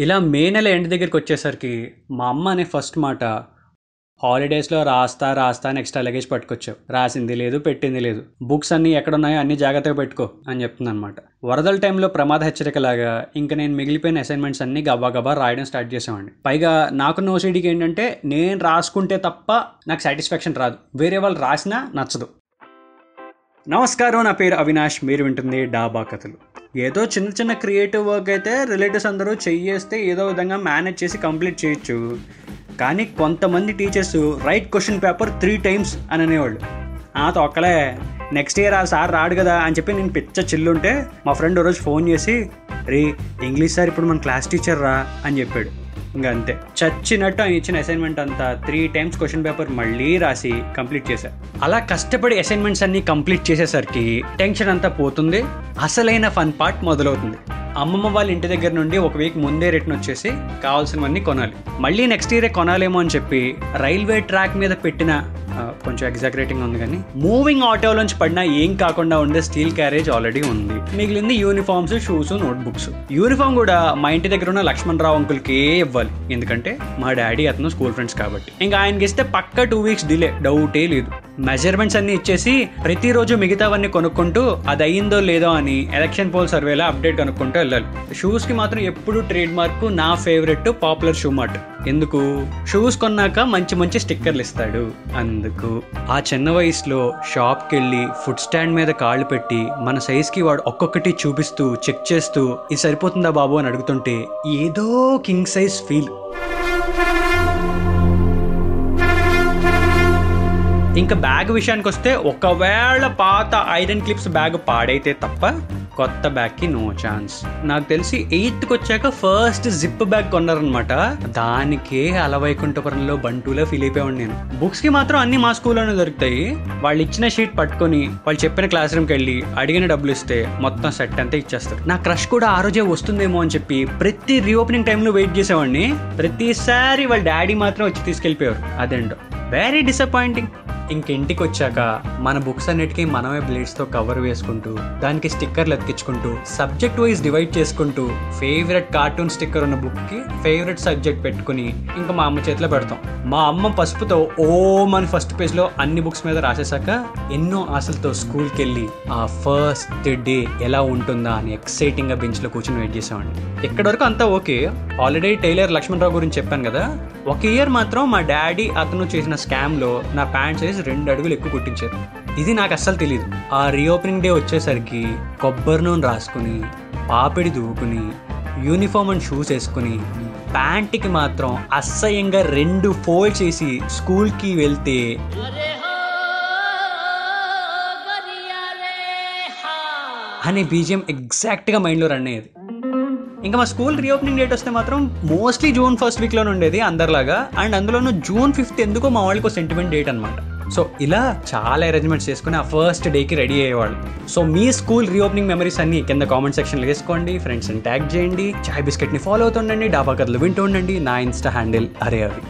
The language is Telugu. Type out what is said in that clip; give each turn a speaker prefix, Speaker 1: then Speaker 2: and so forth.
Speaker 1: ఇలా మే నెల ఎండ్ దగ్గరికి వచ్చేసరికి మా అమ్మ అనే ఫస్ట్ మాట హాలిడేస్లో రాస్తా రాస్తా నెక్స్ట్ లగేజ్ పట్టుకొచ్చావు. రాసింది లేదు పెట్టింది లేదు. బుక్స్ అన్నీ ఎక్కడున్నాయో అన్ని జాగ్రత్తగా పెట్టుకో అని చెప్తుంది అనమాట వరదల టైంలో ప్రమాద హెచ్చరికలాగా ఇంకా నేను మిగిలిపోయిన అసైన్మెంట్స్ అన్ని గబా గబా రాయడం స్టార్ట్ చేసామండి పైగా నాకు నోసీడీకి ఏంటంటే నేను రాసుకుంటే తప్ప నాకు సాటిస్ఫాక్షన్ రాదు. వేరే వాళ్ళు రాసినా నచ్చదు. నమస్కారం నా పేరు అవినాష్. మీరు వింటుంది డాబా కథలు. ఏదో చిన్న చిన్న క్రియేటివ్ వర్క్ అయితే రిలేటివ్స్ అందరూ చెయ్యేస్తే ఏదో విధంగా మేనేజ్ చేసి కంప్లీట్ చేయొచ్చు. కానీ కొంతమంది teachers right question paper three times అని అనేవాళ్ళు. ఆ తొక్కలే. నెక్స్ట్ ఇయర్ ఆ సార్ రాడు కదా అని చెప్పి నేను పిచ్చ చిల్లుంటే మా ఫ్రెండ్ రోజు ఫోన్ చేసి రే ఇంగ్లీష్ సార్ ఇప్పుడు మన క్లాస్ టీచర్ రా అని చెప్పాడు. ఇంకా అంతే చచ్చినట్టు ఆయన ఇచ్చిన అసైన్మెంట్ అంతా త్రీ టైమ్స్ క్వశ్చన్ పేపర్ మళ్ళీ రాసి కంప్లీట్ చేశారు. అలా కష్టపడి అసైన్మెంట్స్ అన్ని కంప్లీట్ చేసేసరికి టెన్షన్ అంతా పోతుంది. అసలైన ఫన్ పార్ట్ మొదలవుతుంది. అమ్మమ్మ వాళ్ళ ఇంటి దగ్గర నుండి ఒక వీక్ ముందే రిటర్న్ వచ్చేసి కావాల్సినవన్నీ కొనాలి. మళ్ళీ నెక్స్ట్ ఇయరే కొనాలేమో అని చెప్పి రైల్వే ట్రాక్ మీద పెట్టిన కొంచెం ఎగ్జాగరేటింగ్ ఉంది కానీ మూవింగ్ ఆటోలోంచి పడినా ఏం కాకుండా ఉండే స్టీల్ క్యారేజ్ ఆల్రెడీ ఉంది. మిగిలింది యూనిఫామ్స్ షూస్ నోట్బుక్స్ యూనిఫామ్ కూడా మా ఇంటి దగ్గర ఉన్న లక్ష్మణ్ రావు అంకుల్కి ఇవ్వాలి. ఎందుకంటే మా డాడీ అతను స్కూల్ ఫ్రెండ్స్ కాబట్టి. ఇంకా ఆయనకి ఇస్తే పక్క టూ వీక్స్ డిలే డౌటే లేదు. మెజర్మెంట్స్ అన్ని ఇచ్చేసి ప్రతిరోజు మిగతావన్నీ కొనుక్కుంటూ అది అయ్యిందో లేదో అని ఎలక్షన్ పోల్ సర్వేలో అప్డేట్ కనుక్కుంటూ వెళ్ళాలి. షూస్కి మాత్రం ఎప్పుడు ట్రేడ్ మార్క్ నా ఫేవరెట్ పాపులర్ షూ మార్ట్ ఎందుకు? షూస్ కొన్నాక మంచి మంచి స్టిక్కర్లు ఇస్తాడు. అందుకు ఆ చిన్న వయసులో షాప్కి వెళ్ళి ఫుడ్ స్టాండ్ మీద కాళ్ళు పెట్టి మన సైజ్కి వాడు ఒక్కొక్కటి చూపిస్తూ చెక్ చేస్తూ ఇది సరిపోతుందా బాబు? అని అడుగుతుంటే ఏదో కింగ్ సైజ్ ఫీల్ ఇంకా బ్యాగ్ విషయానికి వస్తే ఒకవేళ పాత ఐరన్ క్లిప్స్ బ్యాగ్ పాడైతే తప్ప కొత్త బ్యాగ్కి నో ఛాన్స్ నాకు తెలిసి ఎయిత్కి వచ్చాక ఫస్ట్ జిప్ బ్యాగ్ కొన్నారనమాట దానికే అలవైకుంఠపురంలో బంటూలో ఫీల్ అయిపోయాను నేను. బుక్స్కి మాత్రం అన్ని మా స్కూల్లోనే దొరుకుతాయి. వాళ్ళు ఇచ్చిన షీట్ పట్టుకొని వాళ్ళు చెప్పిన క్లాస్ రూమ్కి వెళ్ళి అడిగిన డబ్బులు ఇస్తే మొత్తం సెట్ అంతా ఇచ్చేస్తారు. నా క్రష్ కూడా ఆ రోజే వస్తుందేమో అని చెప్పి ప్రతి రీఓపెనింగ్ టైంలో వెయిట్ చేసేవాడిని. ప్రతిసారి వాళ్ళ డాడీ మాత్రం వచ్చి తీసుకెళ్ళిపోయారు అదేంటో. వెరీ డిసప్పాయింటింగ్ ఇంక ఇంటికి వచ్చాక మన బుక్స్ అన్నిటికీ మనమే బ్లేడ్స్తో కవర్ వేసుకుంటూ దానికి స్టిక్కర్లు అతికించుకుంటూ సబ్జెక్ట్ వైజ్ డివైడ్ చేసుకుంటూ ఫేవరెట్ కార్టూన్ స్టిక్కర్ ఉన్న బుక్కి ఫేవరెట్ సబ్జెక్ట్ పెట్టుకుని ఇంకా మా అమ్మ చేతిలో పెడతాం. మా అమ్మ పసుపుతో ఓ మన ఫస్ట్ పేజ్లో అన్ని బుక్స్ మీద రాసేసాక ఎన్నో ఆశలతో స్కూల్కి వెళ్ళి ఆ ఫస్ట్ డే ఎలా ఉంటుందా అని ఎక్సైటింగ్గా బెంచ్లో కూర్చొని వెయిట్ చేసామండి ఇక్కడ వరకు అంతా ఓకే. ఆల్రెడీ టైలర్ లక్ష్మణరావు గురించి చెప్పాను కదా ఒక ఇయర్ మాత్రం మా డాడీ అతను చేసిన స్కామ్లో నా ప్యాంట్ సైజ్ రెండు అడుగులు ఎక్కువ కుట్టించారు. ఇది నాకు అస్సలు తెలియదు ఆ రీఓపెనింగ్ డే వచ్చేసరికి కొబ్బరి నూనె రాసుకుని పాపిడి దువ్వుకుని యూనిఫామ్ అండ్ షూస్ వేసుకుని ప్యాంట్కి మాత్రం అసహ్యంగా రెండు ఫోల్డ్ చేసి స్కూల్కి వెళ్తే అనే బీజియం ఎగ్జాక్ట్గా మైండ్లో రన్ అయ్యేది. ఇంకా మా స్కూల్ రీఓపెనింగ్ డేట్ వస్తే మాత్రం మోస్ట్లీ జూన్ ఫస్ట్ వీక్లోనే ఉండేది అందరిలాగా. అండ్ అందులోనూ జూన్ ఫిఫ్త్ ఎందుకో మా వాళ్ళకి సెంటిమెంట్ డేట్ అనమాట సో ఇలా చాలా అరేంజ్మెంట్స్ చేసుకుని ఆ ఫస్ట్ డేకి రెడీ అయ్యేవాళ్ళు. సో మీ స్కూల్ రీఓపెనింగ్ మెమరీస్ అన్ని కింద కామెంట్ సెక్షన్లో వేసుకోండి ఫ్రెండ్స్ని ట్యాగ్ చేయండి చాయ్ బిస్కెట్ని ఫాలో అవుతుండండి డాబా కథలు వింటూ ఉండండి నా ఇన్స్టా హ్యాండిల్ అరే అవి.